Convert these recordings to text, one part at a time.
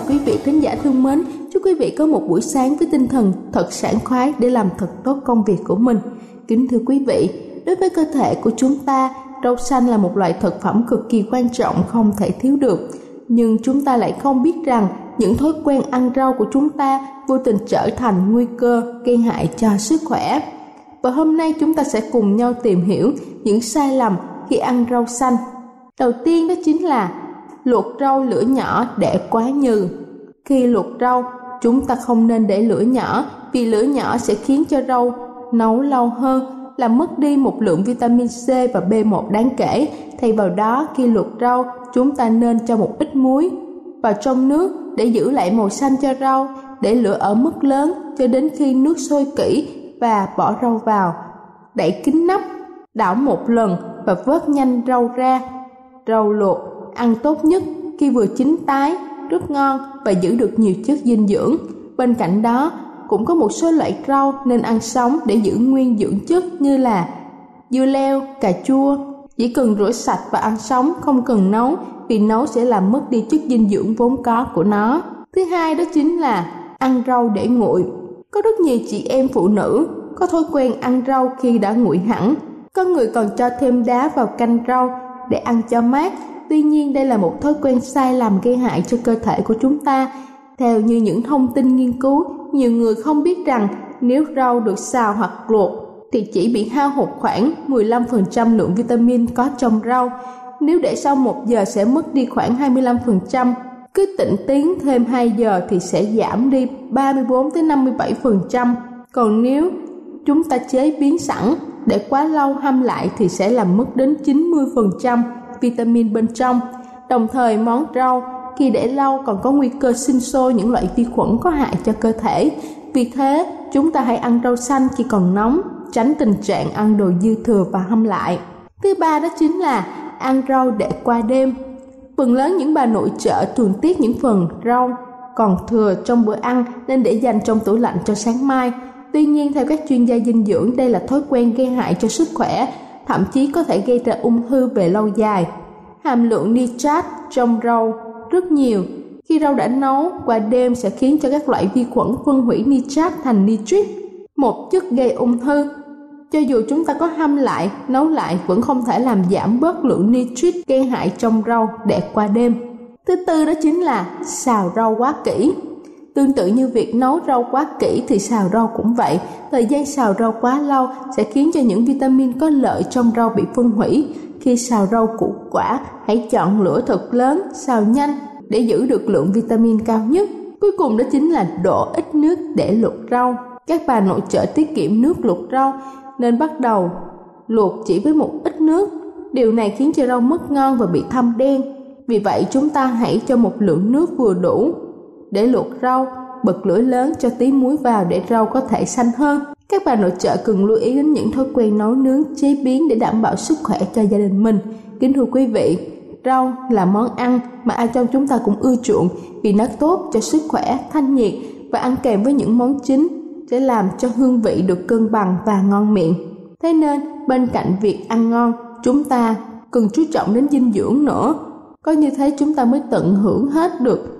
Chào quý vị khán giả thương mến. Chúc quý vị có một buổi sáng với tinh thần thật sảng khoái để làm thật tốt công việc của mình. Kính thưa quý vị, đối với cơ thể của chúng ta, rau xanh là một loại thực phẩm cực kỳ quan trọng không thể thiếu được. Nhưng chúng ta lại không biết rằng những thói quen ăn rau của chúng ta vô tình trở thành nguy cơ gây hại cho sức khỏe. Và hôm nay chúng ta sẽ cùng nhau tìm hiểu những sai lầm khi ăn rau xanh. Đầu tiên đó chính là luộc rau lửa nhỏ để quá nhừ. Khi luộc rau, chúng ta không nên để lửa nhỏ vì lửa nhỏ sẽ khiến cho rau nấu lâu hơn, làm mất đi một lượng vitamin C và B1 đáng kể. Thay vào đó, khi luộc rau, chúng ta nên cho một ít muối vào trong nước để giữ lại màu xanh cho rau, để lửa ở mức lớn cho đến khi nước sôi kỹ và bỏ rau vào. Đậy kín nắp, đảo một lần và vớt nhanh rau ra. Rau luộc ăn tốt nhất khi vừa chín tái, rất ngon và giữ được nhiều chất dinh dưỡng. Bên cạnh đó, cũng có một số loại rau nên ăn sống để giữ nguyên dưỡng chất như là dưa leo, cà chua. Chỉ cần rửa sạch và ăn sống, không cần nấu vì nấu sẽ làm mất đi chất dinh dưỡng vốn có của nó. Thứ hai đó chính là ăn rau để nguội. Có rất nhiều chị em phụ nữ có thói quen ăn rau khi đã nguội hẳn. Có người còn cho thêm đá vào canh rau để ăn cho mát Tuy nhiên đây là một thói quen sai lầm gây hại cho cơ thể của chúng ta. Theo như những thông tin nghiên cứu, nhiều người không biết rằng nếu rau được xào hoặc luộc thì chỉ bị hao hụt khoảng 15% lượng vitamin có trong rau. Nếu để sau một giờ sẽ mất đi khoảng 25%. Cứ tĩnh tiến thêm 2 giờ thì sẽ giảm đi 34 đến 57%. Còn nếu chúng ta chế biến sẵn để quá lâu hâm lại thì sẽ làm mất đến 90% vitamin bên trong. Đồng thời món rau khi để lâu còn có nguy cơ sinh sôi những loại vi khuẩn có hại cho cơ thể. Vì thế, chúng ta hãy ăn rau xanh khi còn nóng, tránh tình trạng ăn đồ dư thừa và hâm lại. Thứ ba đó chính là ăn rau để qua đêm. Phần lớn những bà nội trợ thường tiếc những phần rau còn thừa trong bữa ăn nên để dành trong tủ lạnh cho sáng mai. Tuy nhiên theo các chuyên gia dinh dưỡng đây là thói quen gây hại cho sức khỏe thậm chí có thể gây ra ung thư về lâu dài. Hàm lượng nitrat trong rau rất nhiều. Khi rau đã nấu, qua đêm sẽ khiến cho các loại vi khuẩn phân hủy nitrat thành nitrit, một chất gây ung thư. Cho dù chúng ta có hâm lại, nấu lại vẫn không thể làm giảm bớt lượng nitrit gây hại trong rau để qua đêm. Thứ tư đó chính là xào rau quá kỹ. Tương tự như việc nấu rau quá kỹ thì xào rau cũng vậy. Thời gian xào rau quá lâu sẽ khiến cho những vitamin có lợi trong rau bị phân hủy. Khi xào rau củ quả, hãy chọn lửa thật lớn, xào nhanh để giữ được lượng vitamin cao nhất. Cuối cùng đó chính là đổ ít nước để luộc rau. Các bà nội trợ tiết kiệm nước luộc rau nên bắt đầu luộc chỉ với một ít nước điều này khiến cho rau mất ngon và bị thâm đen vì vậy chúng ta hãy cho một lượng nước vừa đủ để luộc rau, bật lửa lớn cho tí muối vào để rau có thể xanh hơn. Các bà nội trợ cần lưu ý đến những thói quen nấu nướng, chế biến để đảm bảo sức khỏe cho gia đình mình. Kính thưa quý vị, rau là món ăn mà ai trong chúng ta cũng ưa chuộng vì nó tốt cho sức khỏe, thanh nhiệt và ăn kèm với những món chính sẽ làm cho hương vị được cân bằng và ngon miệng. Thế nên, bên cạnh việc ăn ngon, chúng ta cần chú trọng đến dinh dưỡng nữa. Có như thế, chúng ta mới tận hưởng hết được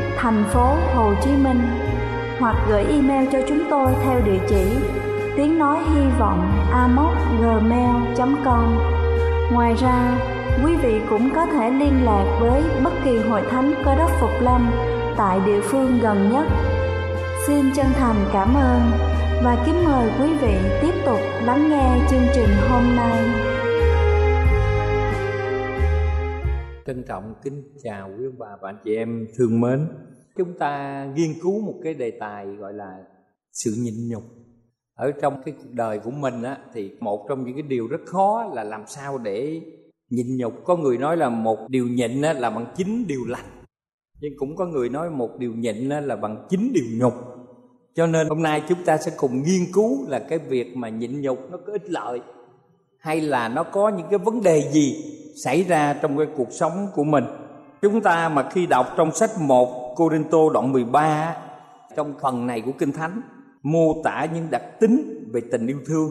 thành phố Hồ Chí Minh hoặc gửi email cho chúng tôi theo địa chỉ tiếng nói hy vọng gmail.com Ngoài ra, quý vị cũng có thể liên lạc với bất kỳ hội thánh Cơ đốc Phục Lâm tại địa phương gần nhất. Xin chân thành cảm ơn và kính mời quý vị tiếp tục lắng nghe chương trình hôm nay. Trân trọng kính chào quý ông bà và anh chị em thương mến. Chúng ta nghiên cứu một cái đề tài gọi là sự nhịn nhục. Ở trong cái cuộc đời của mình á, thì một trong những cái điều rất khó là làm sao để nhịn nhục. Có người nói là một điều nhịn á, là bằng chín điều lành. Nhưng cũng có người nói một điều nhịn á, là bằng chín điều nhục. Cho nên hôm nay chúng ta sẽ cùng nghiên cứu là cái việc mà nhịn nhục nó có ích lợi hay là nó có những cái vấn đề gì xảy ra trong cái cuộc sống của mình. Chúng ta mà khi đọc trong sách 1 Corinto đoạn 13 trong phần này của Kinh Thánh, mô tả những đặc tính về tình yêu thương.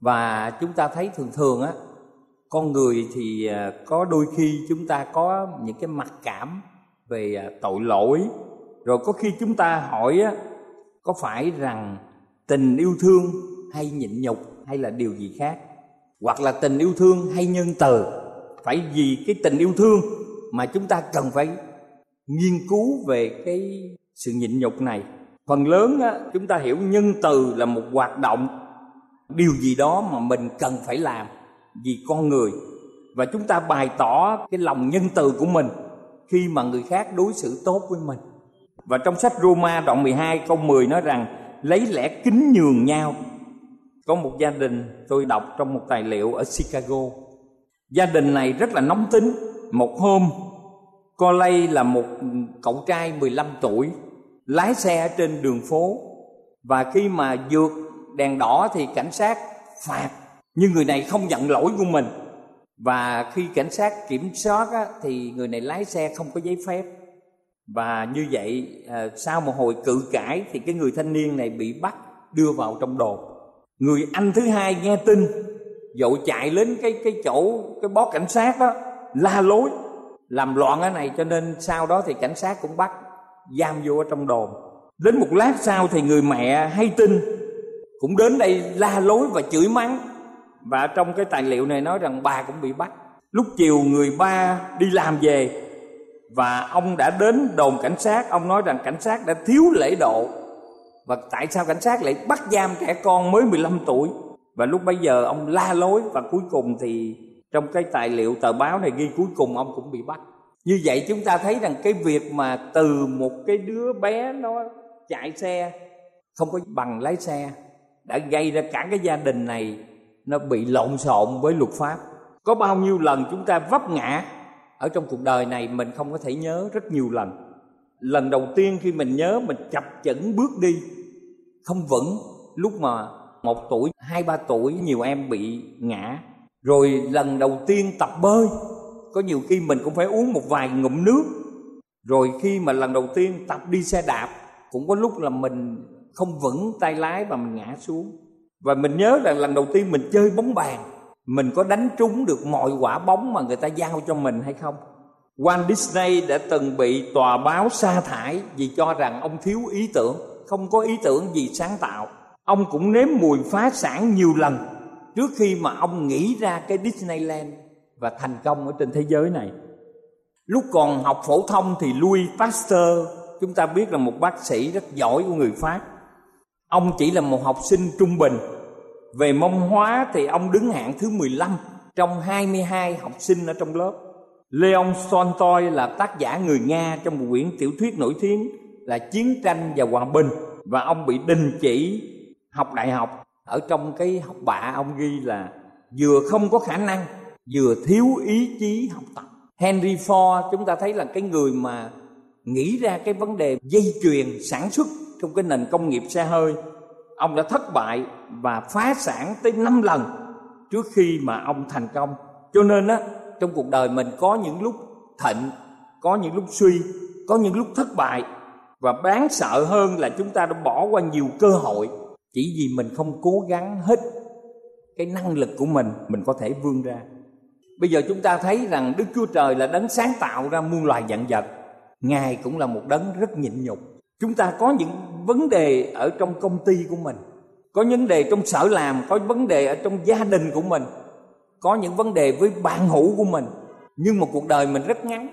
Và chúng ta thấy thường thường á, con người thì à, có đôi khi chúng ta có những cái mặc cảm về à, tội lỗi. Rồi có khi chúng ta hỏi á, có phải rằng tình yêu thương hay nhịn nhục hay là điều gì khác? Hoặc là tình yêu thương hay nhân từ? Phải vì cái tình yêu thương mà chúng ta cần phải nghiên cứu về cái sự nhịn nhục này. Phần lớn á, chúng ta hiểu nhân từ là một hoạt động điều gì đó mà mình cần phải làm vì con người. Và chúng ta bày tỏ cái lòng nhân từ của mình khi mà người khác đối xử tốt với mình. Và trong sách Roma đoạn 12 câu 10 nói rằng lấy lẽ kính nhường nhau. Có một gia đình tôi đọc trong một tài liệu ở Chicago. Gia đình này rất là nóng tính. Một hôm cô lây là một cậu trai 15 tuổi lái xe trên đường phố. Và khi mà vượt đèn đỏ thì cảnh sát phạt nhưng người này không nhận lỗi của mình. Và khi cảnh sát kiểm soát á, thì người này lái xe không có giấy phép. Và như vậy à, sau một hồi cự cãi thì cái người thanh niên này bị bắt đưa vào trong đồn. Người anh thứ hai nghe tin dội chạy đến cái cái chỗ cái bó cảnh sát đó la lối làm loạn cái này cho nên sau đó thì cảnh sát cũng bắt giam vô ở trong đồn. Đến một lát sau thì người mẹ hay tin, cũng đến đây la lối và chửi mắng. Và trong cái tài liệu này nói rằng bà cũng bị bắt. Lúc chiều người ba đi làm về và ông đã đến đồn cảnh sát. Ông nói rằng cảnh sát đã thiếu lễ độ. Và tại sao cảnh sát lại bắt giam trẻ con mới 15 tuổi? Và lúc bấy giờ ông la lối và cuối cùng thì trong cái tài liệu tờ báo này ghi cuối cùng ông cũng bị bắt. Như vậy chúng ta thấy rằng cái việc mà từ một cái đứa bé nó chạy xe, không có bằng lái xe, đã gây ra cả cái gia đình này nó bị lộn xộn với luật pháp. Có bao nhiêu lần chúng ta vấp ngã ở trong cuộc đời này mình không có thể nhớ rất nhiều lần. Lần đầu tiên khi mình nhớ, mình chập chững bước đi, không vững. Lúc mà một tuổi, hai, ba tuổi, nhiều em bị ngã rồi lần đầu tiên tập bơi, có nhiều khi mình cũng phải uống một vài ngụm nước. Rồi khi mà lần đầu tiên tập đi xe đạp, cũng có lúc là mình không vững tay lái và mình ngã xuống. Và mình nhớ rằng lần đầu tiên mình chơi bóng bàn, mình có đánh trúng được mọi quả bóng mà người ta giao cho mình hay không? Walt Disney đã từng bị tòa báo sa thải vì cho rằng ông thiếu ý tưởng, không có ý tưởng gì sáng tạo. Ông cũng nếm mùi phá sản nhiều lần trước khi mà ông nghĩ ra cái Disneyland và thành công ở trên thế giới này, lúc còn học phổ thông thì Louis Pasteur, chúng ta biết là một bác sĩ rất giỏi của người Pháp, ông chỉ là một học sinh trung bình. Về môn hóa thì ông đứng hạng thứ 15 trong 22 học sinh ở trong lớp. Leon Tolstoy là tác giả người Nga trong một quyển tiểu thuyết nổi tiếng là Chiến tranh và Hòa bình, và ông bị đình chỉ học đại học ở trong cái học bạ, ông ghi là vừa không có khả năng, vừa thiếu ý chí học tập. Henry Ford, chúng ta thấy là cái người mà nghĩ ra cái vấn đề dây chuyền sản xuất trong cái nền công nghiệp xe hơi, ông đã thất bại và phá sản tới 5 lần trước khi mà ông thành công. Cho nên á, trong cuộc đời mình có những lúc thịnh, có những lúc suy, có những lúc thất bại và đáng sợ hơn là chúng ta đã bỏ qua nhiều cơ hội chỉ vì mình không cố gắng hết cái năng lực của mình mình có thể vươn ra. Bây giờ chúng ta thấy rằng đức chúa trời là đấng sáng tạo ra muôn loài vạn vật. Ngài cũng là một đấng rất nhịn nhục. Chúng ta có những vấn đề ở trong công ty của mình, có vấn đề trong sở làm, có vấn đề ở trong gia đình của mình, có những vấn đề với bạn hữu của mình. Nhưng mà cuộc đời mình rất ngắn.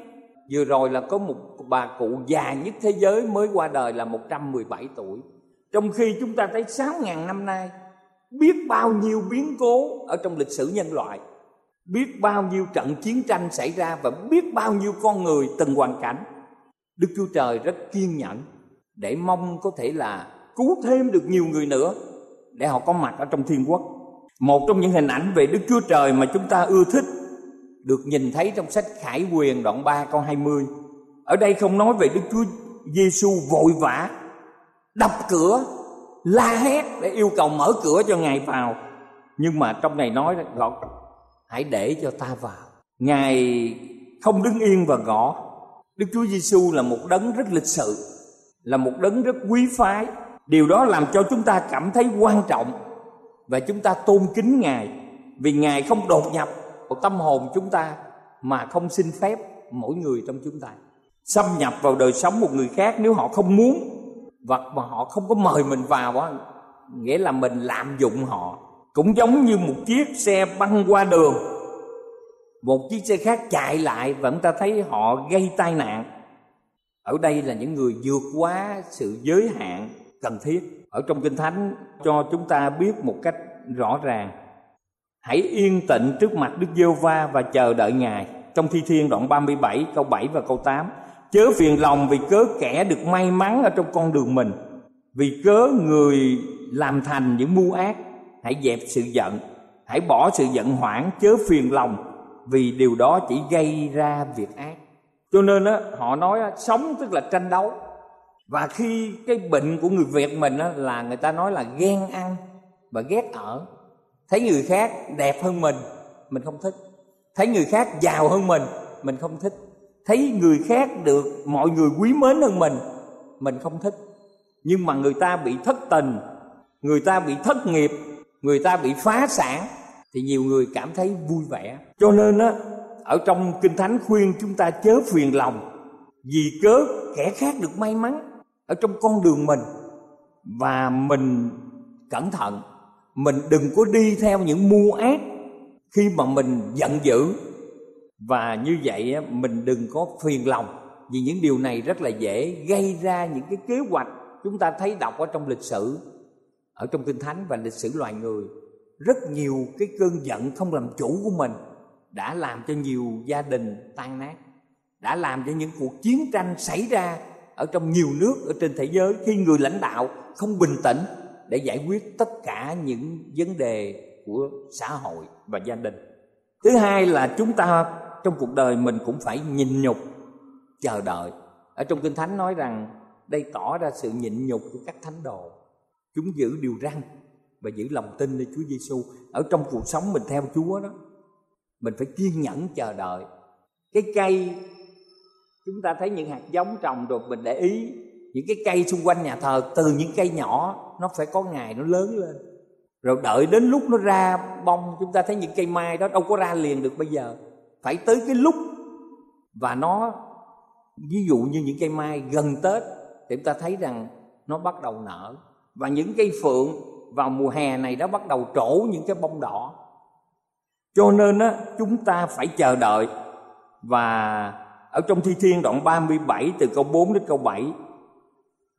Vừa rồi là có một bà cụ già nhất thế giới mới qua đời là 117 tuổi trong khi chúng ta thấy 6.000 năm nay, biết bao nhiêu biến cố ở trong lịch sử nhân loại, biết bao nhiêu trận chiến tranh xảy ra và biết bao nhiêu con người từng hoàn cảnh, đức chúa trời rất kiên nhẫn để mong có thể là cứu thêm được nhiều người nữa để họ có mặt ở trong thiên quốc. Một trong những hình ảnh về đức chúa trời mà chúng ta ưa thích được nhìn thấy trong sách khải quyền đoạn 3 câu 20 ở đây không nói về đức chúa giêsu vội vã đập cửa, la hét để yêu cầu mở cửa cho ngài vào. Nhưng mà trong này nói gõ, hãy để cho ta vào. Ngài không đứng yên và gõ. Đức chúa giêsu là một đấng rất lịch sự, là một đấng rất quý phái. Điều đó làm cho chúng ta cảm thấy quan trọng và chúng ta tôn kính ngài. Vì ngài không đột nhập vào tâm hồn chúng ta, mà không xin phép mỗi người trong chúng ta xâm nhập vào đời sống một người khác nếu họ không muốn và mà họ không có mời mình vào á, nghĩa là mình lạm dụng họ. Cũng giống như một chiếc xe băng qua đường. Một chiếc xe khác chạy lại và chúng ta thấy họ gây tai nạn. Ở đây là những người vượt quá sự giới hạn cần thiết. Ở trong kinh thánh, cho chúng ta biết một cách rõ ràng. Hãy yên tĩnh trước mặt Đức Giêsu va và chờ đợi Ngài. Trong Thi Thiên đoạn 37 câu 7 và câu 8 chớ phiền lòng vì cớ kẻ được may mắn ở trong con đường mình. Vì cớ người làm thành những mưu ác hãy dẹp sự giận hãy bỏ sự giận hoảng chớ phiền lòng vì điều đó chỉ gây ra việc ác. Cho nên á họ nói á, sống tức là tranh đấu. Và khi cái bệnh của người việt mình á, là người ta nói là ghen ăn và ghét ở. Thấy người khác đẹp hơn mình mình không thích. Thấy người khác giàu hơn mình mình không thích thấy người khác được mọi người quý mến hơn mình mình không thích. Nhưng mà người ta bị thất tình, người ta bị thất nghiệp, người ta bị phá sản, thì nhiều người cảm thấy vui vẻ. Cho nên á, ở trong kinh thánh khuyên chúng ta chớ phiền lòng, vì cớ kẻ khác được may mắn ở trong con đường mình. Và mình cẩn thận, mình đừng có đi theo những mua ác khi mà mình giận dữ và như vậy mình đừng có phiền lòng, vì những điều này rất là dễ gây ra những cái kế hoạch chúng ta thấy đọc ở trong lịch sử, ở trong kinh thánh và lịch sử loài người. Rất nhiều cái cơn giận không làm chủ của mình đã làm cho nhiều gia đình tan nát, đã làm cho những cuộc chiến tranh xảy ra ở trong nhiều nước ở trên thế giới khi người lãnh đạo không bình tĩnh để giải quyết tất cả những vấn đề của xã hội và gia đình. Thứ hai là chúng ta trong cuộc đời mình cũng phải nhịn nhục, chờ đợi. Ở trong kinh thánh nói rằng đây tỏ ra sự nhịn nhục của các thánh đồ. Chúng giữ điều răn và giữ lòng tin nơi Chúa Giêsu ở trong cuộc sống mình theo Chúa đó, mình phải kiên nhẫn chờ đợi. Cái cây, chúng ta thấy những hạt giống trồng rồi mình để ý. Những cái cây xung quanh nhà thờ, từ những cây nhỏ, nó phải có ngày nó lớn lên. Rồi đợi đến lúc nó ra bông, chúng ta thấy những cây mai đó đâu có ra liền được bây giờ phải tới cái lúc và nó, ví dụ như những cây mai gần tết thì chúng ta thấy rằng nó bắt đầu nở. Và những cây phượng vào mùa hè này đã bắt đầu trổ những cái bông đỏ. Cho nên á, chúng ta phải chờ đợi. Và ở trong thi thiên đoạn 37 từ câu 4 đến câu 7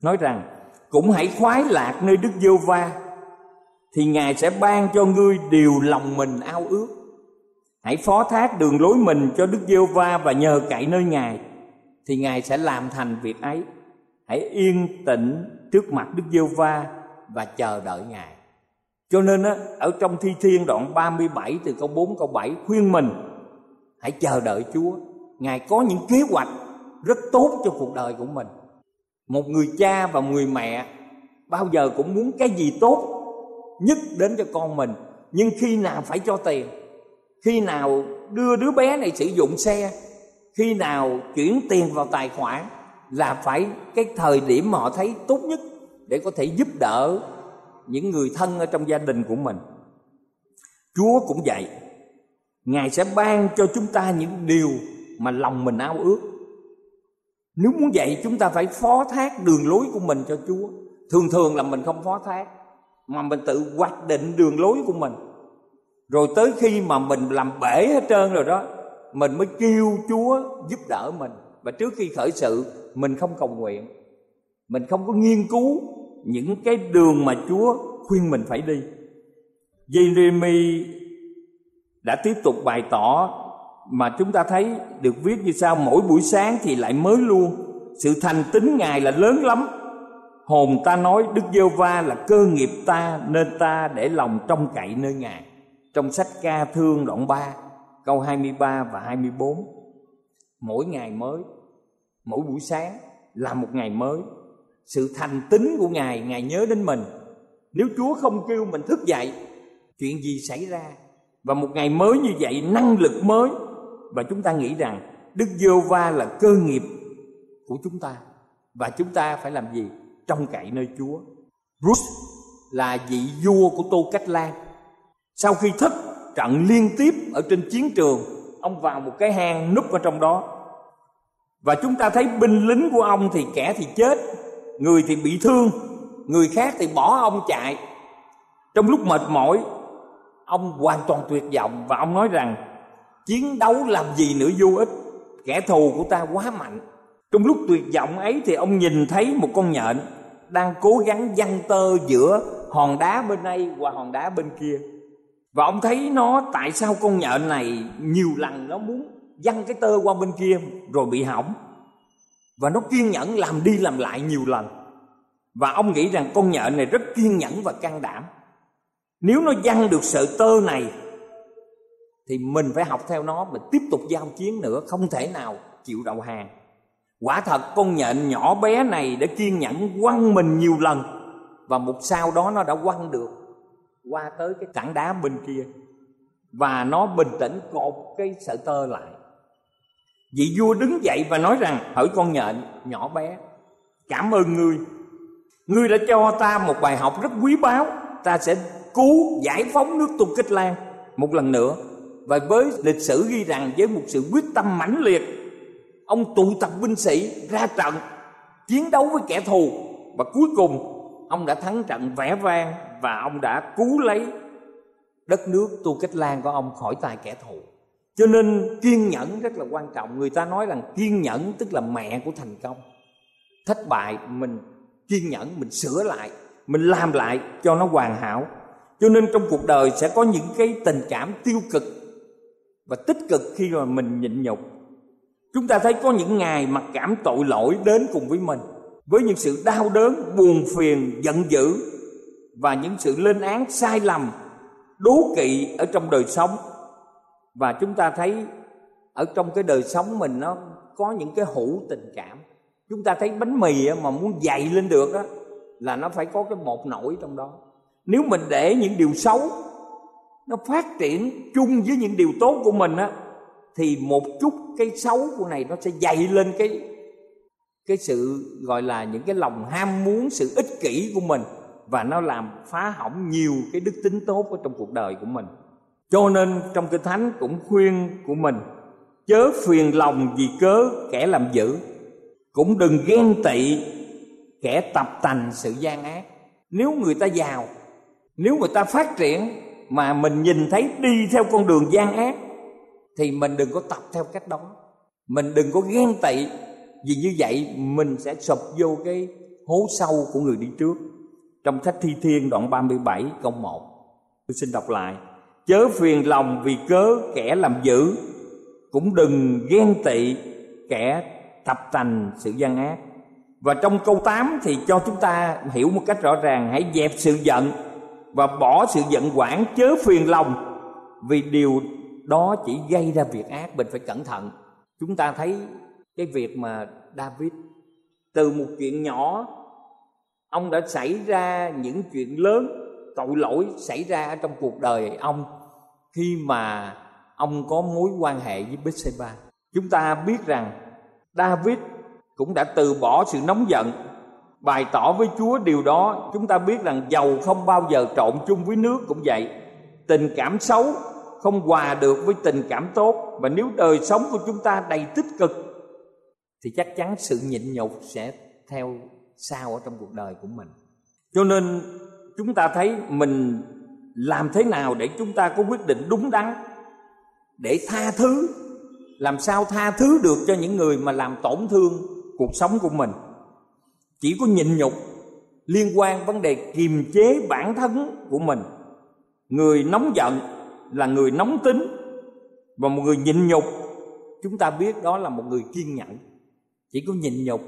nói rằng, cũng hãy khoái lạc nơi Đức Giêsu va thì Ngài sẽ ban cho ngươi điều lòng mình ao ước. Hãy phó thác đường lối mình cho Đức Giêsu va và nhờ cậy nơi Ngài thì Ngài sẽ làm thành việc ấy. Hãy yên tĩnh trước mặt Đức Giêsu va và chờ đợi Ngài. Cho nên á, ở trong Thi Thiên đoạn 37 từ câu 4 câu 7 khuyên mình hãy chờ đợi Chúa. Ngài có những kế hoạch rất tốt cho cuộc đời của mình. Một người cha và người mẹ bao giờ cũng muốn cái gì tốt nhất đến cho con mình, nhưng khi nào phải cho tiền, khi nào đưa đứa bé này sử dụng xe, khi nào chuyển tiền vào tài khoản là phải cái thời điểm mà họ thấy tốt nhất để có thể giúp đỡ những người thân ở trong gia đình của mình. Chúa cũng vậy ngài sẽ ban cho chúng ta những điều mà lòng mình ao ước. Nếu muốn vậy chúng ta phải phó thác đường lối của mình cho chúa. Thường thường là mình không phó thác mà mình tự hoạch định đường lối của mình rồi tới khi mà mình làm bể hết trơn rồi đó, mình mới kêu chúa giúp đỡ mình. Và trước khi khởi sự, mình không cầu nguyện. Mình không có nghiên cứu những cái đường mà Chúa khuyên mình phải đi. Jeremy đã tiếp tục bày tỏ mà chúng ta thấy được viết như sau, mỗi buổi sáng thì lại mới luôn. Sự thành tín ngài là lớn lắm. Hồn ta nói đức giê va là cơ nghiệp ta nên ta để lòng trông cậy nơi ngài trong sách ca thương đoạn 3 câu 23 và 24 mỗi ngày mới, mỗi buổi sáng là một ngày mới. Sự thành tín của ngài ngài nhớ đến mình. Nếu chúa không kêu mình thức dậy, chuyện gì xảy ra? Và một ngày mới như vậy, năng lực mới. Và chúng ta nghĩ rằng đức giê va là cơ nghiệp của chúng ta. Và chúng ta phải làm gì? Trong cậy nơi chúa. Bruce là vị vua của tô cách lan sau khi thất trận liên tiếp ở trên chiến trường, ông vào một cái hang núp ở trong đó. Và chúng ta thấy binh lính của ông thì kẻ thì chết, người thì bị thương, người khác thì bỏ ông chạy. Trong lúc mệt mỏi, ông hoàn toàn tuyệt vọng và ông nói rằng, chiến đấu làm gì nữa vô ích? Kẻ thù của ta quá mạnh. Trong lúc tuyệt vọng ấy thì ông nhìn thấy một con nhện đang cố gắng văng tơ giữa hòn đá bên đây và hòn đá bên kia và ông thấy nó tại sao con nhện này nhiều lần nó muốn văng cái tơ qua bên kia rồi bị hỏng. Và nó kiên nhẫn làm đi làm lại nhiều lần. Và ông nghĩ rằng con nhện này rất kiên nhẫn và can đảm. Nếu nó văng được sợi tơ này, thì mình phải học theo nó và tiếp tục giao chiến nữa, không thể nào chịu đầu hàng. Quả thật, con nhện nhỏ bé này đã kiên nhẫn quăng mình nhiều lần và một sau đó nó đã quăng được qua tới cái tảng đá bên kia. Và nó bình tĩnh cột cái sợi tơ lại. Vị vua đứng dậy và nói rằng, hỡi con nhện nhỏ bé, cảm ơn ngươi. Ngươi đã cho ta một bài học rất quý báu. Ta sẽ cứu, giải phóng nước tu kích lan một lần nữa. Và với lịch sử ghi rằng, với một sự quyết tâm mãnh liệt, ông tụ tập binh sĩ ra trận, chiến đấu với kẻ thù. Và cuối cùng ông đã thắng trận vẻ vang và ông đã cứu lấy đất nước tu cách lan của ông khỏi tay kẻ thù. Cho nên kiên nhẫn rất là quan trọng. Người ta nói rằng kiên nhẫn tức là mẹ của thành công. Thất bại mình kiên nhẫn, mình sửa lại, mình làm lại cho nó hoàn hảo. Cho nên trong cuộc đời sẽ có những cái tình cảm tiêu cực và tích cực khi mà mình nhịn nhục. Chúng ta thấy có những ngày mặc cảm tội lỗi đến cùng với mình với những sự đau đớn, buồn phiền, giận dữ và những sự lên án sai lầm, đố kỵ ở trong đời sống. Và chúng ta thấy ở trong cái đời sống mình nó có những cái hữu tình cảm. Chúng ta thấy bánh mì mà muốn dày lên được á, là nó phải có cái một nổi trong đó. Nếu mình để những điều xấu nó phát triển chung với những điều tốt của mình á, thì một chút cái xấu của này nó sẽ dày lên cái cái sự gọi là những cái lòng ham muốn, sự ích kỷ của mình và nó làm phá hỏng nhiều cái đức tính tốt ở trong cuộc đời của mình. Cho nên trong kinh thánh cũng khuyên của mình, chớ phiền lòng vì cớ kẻ làm dữ, cũng đừng ghen tị kẻ tập tành sự gian ác. Nếu người ta giàu, nếu người ta phát triển mà mình nhìn thấy đi theo con đường gian ác, thì mình đừng có tập theo cách đó. Mình đừng có ghen tị vì như vậy, mình sẽ sụp vô cái hố sâu của người đi trước. Trong sách thi thiên đoạn 37 câu 1 tôi xin đọc lại. Chớ phiền lòng vì cớ kẻ làm dữ, cũng đừng ghen tị kẻ tập thành sự gian ác. Và trong câu 8 thì cho chúng ta hiểu một cách rõ ràng, hãy dẹp sự giận và bỏ sự giận quản, chớ phiền lòng. Vì điều đó chỉ gây ra việc ác, mình phải cẩn thận. Chúng ta thấy cái việc mà David, từ một chuyện nhỏ, ông đã xảy ra những chuyện lớn, tội lỗi xảy ra trong cuộc đời ông khi mà ông có mối quan hệ với Bethsheba. Chúng ta biết rằng David cũng đã từ bỏ sự nóng giận, bày tỏ với Chúa điều đó. Chúng ta biết rằng dầu không bao giờ trộn chung với nước cũng vậy. Tình cảm xấu không hòa được với tình cảm tốt. Và nếu đời sống của chúng ta đầy tích cực thì chắc chắn sự nhịn nhục sẽ theo sau ở trong cuộc đời của mình. Cho nên chúng ta thấy mình làm thế nào để chúng ta có quyết định đúng đắn, để tha thứ, làm sao tha thứ được cho những người mà làm tổn thương cuộc sống của mình. Chỉ có nhịn nhục liên quan vấn đề kiềm chế bản thân của mình. Người nóng giận là người nóng tính và một người nhịn nhục, chúng ta biết đó là một người kiên nhẫn chỉ có nhịn nhục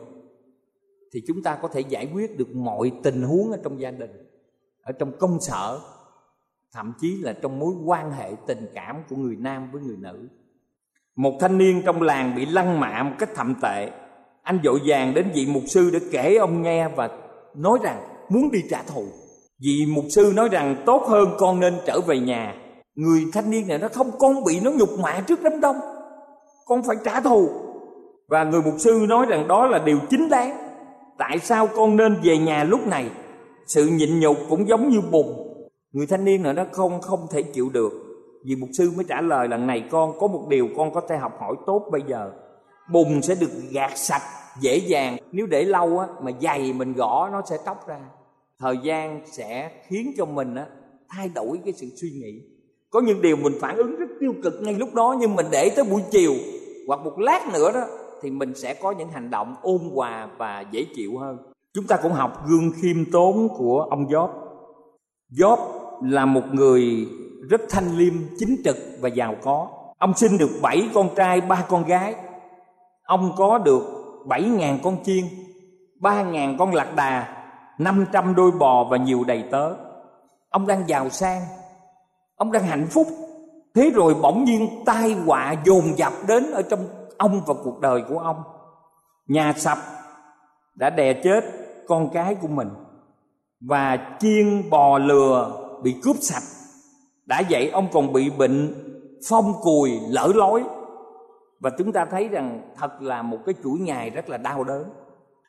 thì chúng ta có thể giải quyết được mọi tình huống ở trong gia đình, ở trong công sở, thậm chí là trong mối quan hệ tình cảm của người nam với người nữ. Một thanh niên trong làng bị lăng mạ một cách thậm tệ. Anh vội vàng đến vị mục sư để kể ông nghe và nói rằng muốn đi trả thù. Vị mục sư nói rằng tốt hơn con nên trở về nhà. Người thanh niên này nó không, con bị nó nhục mạ trước đám đông. Con phải trả thù và người mục sư nói rằng đó là điều chính đáng. Tại sao con nên về nhà lúc này? Sự nhịn nhục cũng giống như bùn. Người thanh niên nào nó không không thể chịu được. Vì mục sư mới trả lời lần này con, có một điều con có thể học hỏi tốt bây giờ. Bùn sẽ được gạt sạch dễ dàng. Nếu để lâu á, mà dày mình gõ, nó sẽ tóc ra. Thời gian sẽ khiến cho mình á, thay đổi cái sự suy nghĩ. Có những điều mình phản ứng rất tiêu cực ngay lúc đó, nhưng mình để tới buổi chiều hoặc một lát nữa đó thì mình sẽ có những hành động ôn hòa và dễ chịu hơn. Chúng ta cũng học gương khiêm tốn của ông Job. Job là một người rất thanh liêm, chính trực và giàu có. Ông sinh được bảy con trai, ba con gái. Ông có được bảy ngàn con chiên, ba ngàn con lạc đà, năm trăm đôi bò và nhiều đầy tớ. Ông đang giàu sang. Ông đang hạnh phúc. Thế rồi bỗng nhiên tai họa dồn dập đến ở trong ông và cuộc đời của ông. Nhà sập đã đè chết con cái của mình và chiên bò lừa bị cướp sạch. Đã vậy ông còn bị bệnh phong cùi lỡ lối. Và chúng ta thấy rằng thật là một cái chuỗi ngày rất là đau đớn.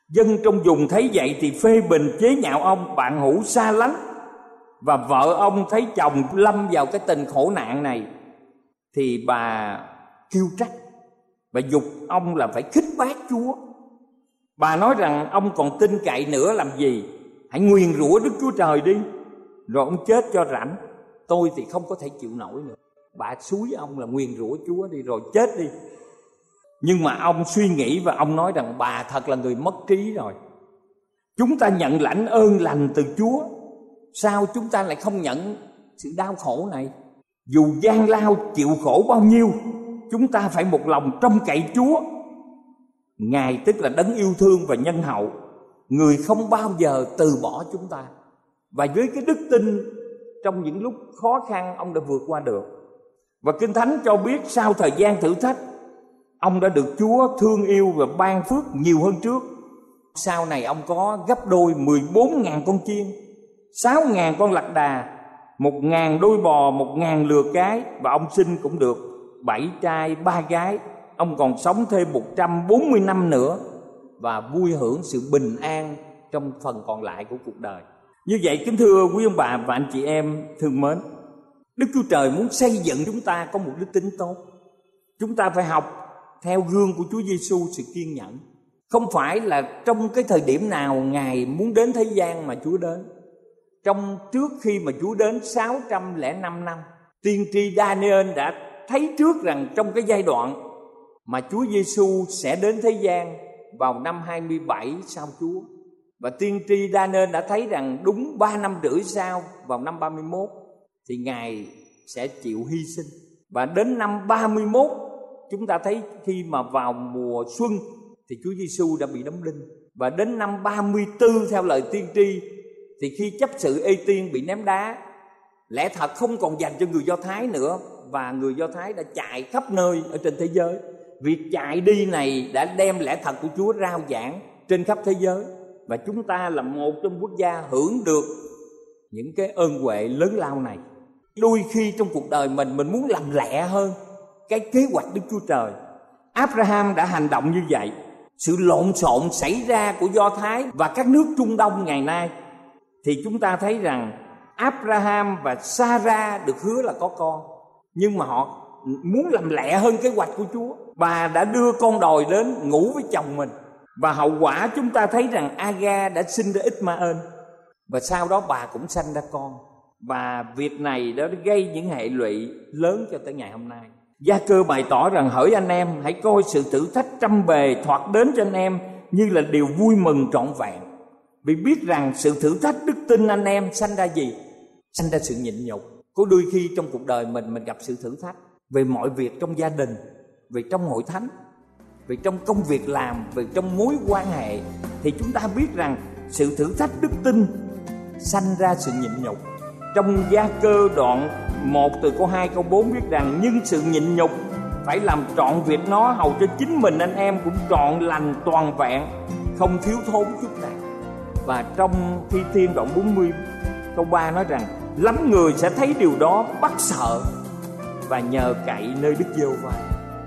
Dân trong vùng thấy vậy thì phê bình chế nhạo ông, bạn hữu xa lánh. Và vợ ông thấy chồng lâm vào cái tình khổ nạn này thì bà kêu trách và dục ông là phải khích bác chúa. Bà nói rằng ông còn tin cậy nữa làm gì? Hãy nguyền rủa đức chúa trời đi. Rồi ông chết cho rảnh. Tôi thì không có thể chịu nổi nữa. Bà suối ông là nguyền rủa chúa đi, rồi chết đi. Nhưng mà ông suy nghĩ và ông nói rằng bà thật là người mất trí rồi. Chúng ta nhận lãnh ơn lành từ chúa. Sao chúng ta lại không nhận sự đau khổ này? Dù gian lao, chịu khổ bao nhiêu chúng ta phải một lòng trông cậy chúa. Ngài tức là đấng yêu thương và nhân hậu. Người không bao giờ từ bỏ chúng ta. Và với cái đức tin trong những lúc khó khăn, ông đã vượt qua được. Và kinh thánh cho biết sau thời gian thử thách, ông đã được chúa thương yêu và ban phước nhiều hơn trước. Sau này ông có gấp đôi 14.000 con chiên 6.000 con lạc đà, một ngàn đôi bò, một ngàn lừa cái và ông sinh cũng được bảy trai, ba gái. Ông còn sống thêm 140 năm nữa và vui hưởng sự bình an trong phần còn lại của cuộc đời. Như vậy, kính thưa quý ông bà và anh chị em, thương mến, Đức Chúa Trời muốn xây dựng chúng ta có một đức tính tốt. Chúng ta phải học theo gương của Chúa Giêsu sự kiên nhẫn. Không phải là trong cái thời điểm nào Ngài muốn đến thế gian mà Chúa đến. Trong trước khi mà Chúa đến 605 năm tiên tri Daniel đã thấy trước rằng trong cái giai đoạn mà Chúa Giêsu sẽ đến thế gian vào năm 27 sau Chúa, và tiên tri Daniel đã thấy rằng đúng 3 năm rưỡi sau, vào năm 31 thì Ngài sẽ chịu hy sinh. Và đến năm 31 chúng ta thấy khi mà vào mùa xuân, thì Chúa Giêsu đã bị đóng đinh. Và đến năm 34 theo lời tiên tri, thì khi chấp sự Ê Tiên bị ném đá, lẽ thật không còn dành cho người Do Thái nữa và người Do Thái đã chạy khắp nơi ở trên thế giới. Việc chạy đi này đã đem lẽ thật của Chúa rao giảng trên khắp thế giới. Và chúng ta là một trong quốc gia hưởng được những cái ơn huệ lớn lao này. Đôi khi trong cuộc đời mình mình muốn làm lẹ hơn cái kế hoạch Đức Chúa Trời. Abraham đã hành động như vậy. Sự lộn xộn xảy ra của Do Thái và các nước Trung Đông ngày nay. Thì chúng ta thấy rằng Abraham và Sarah được hứa là có con nhưng mà họ muốn làm lẹ hơn kế hoạch của Chúa. Bà đã đưa con đòi đến ngủ với chồng mình. Và hậu quả chúng ta thấy rằng Aga đã sinh ra Ismael và sau đó bà cũng sanh ra con. Và việc này đã gây những hệ lụy lớn cho tới ngày hôm nay. Gia cơ bày tỏ rằng hỡi anh em, hãy coi sự thử thách trăm bề thoạt đến cho anh em như là điều vui mừng trọn vẹn. Vì biết rằng sự thử thách đức tin anh em sanh ra gì? Sanh ra sự nhịn nhục có đôi khi trong cuộc đời mình mình gặp sự thử thách về mọi việc trong gia đình, về trong hội thánh, về trong công việc làm, về trong mối quan hệ, thì chúng ta biết rằng sự thử thách đức tin sanh ra sự nhịn nhục. Trong gia cơ đoạn 1 từ câu 2 câu 4 biết rằng, nhưng sự nhịn nhục phải làm trọn việc nó hầu cho chính mình, anh em cũng trọn lành toàn vẹn, không thiếu thốn chút nào. Và trong thi thiên đoạn 40 câu 3 nói rằng lắm người sẽ thấy điều đó bắt sợ. Và nhờ cậy nơi Đức Giêsu va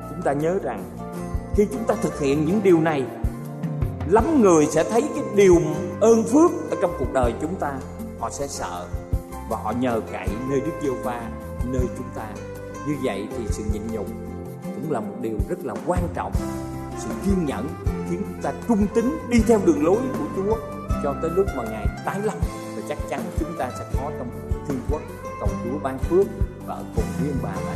chúng ta nhớ rằng khi chúng ta thực hiện những điều này, lắm người sẽ thấy cái điều ơn phước ở trong cuộc đời chúng ta. Họ sẽ sợ và họ nhờ cậy nơi Đức Giêsu va nơi chúng ta. Như vậy thì sự nhịn nhục cũng là một điều rất là quan trọng. Sự kiên nhẫn khiến chúng ta trung tín đi theo đường lối của Chúa cho tới lúc mà ngài tái lâm và chắc chắn chúng ta sẽ có trong thiên quốc cầu Chúa ban phước và cùng riêng bà là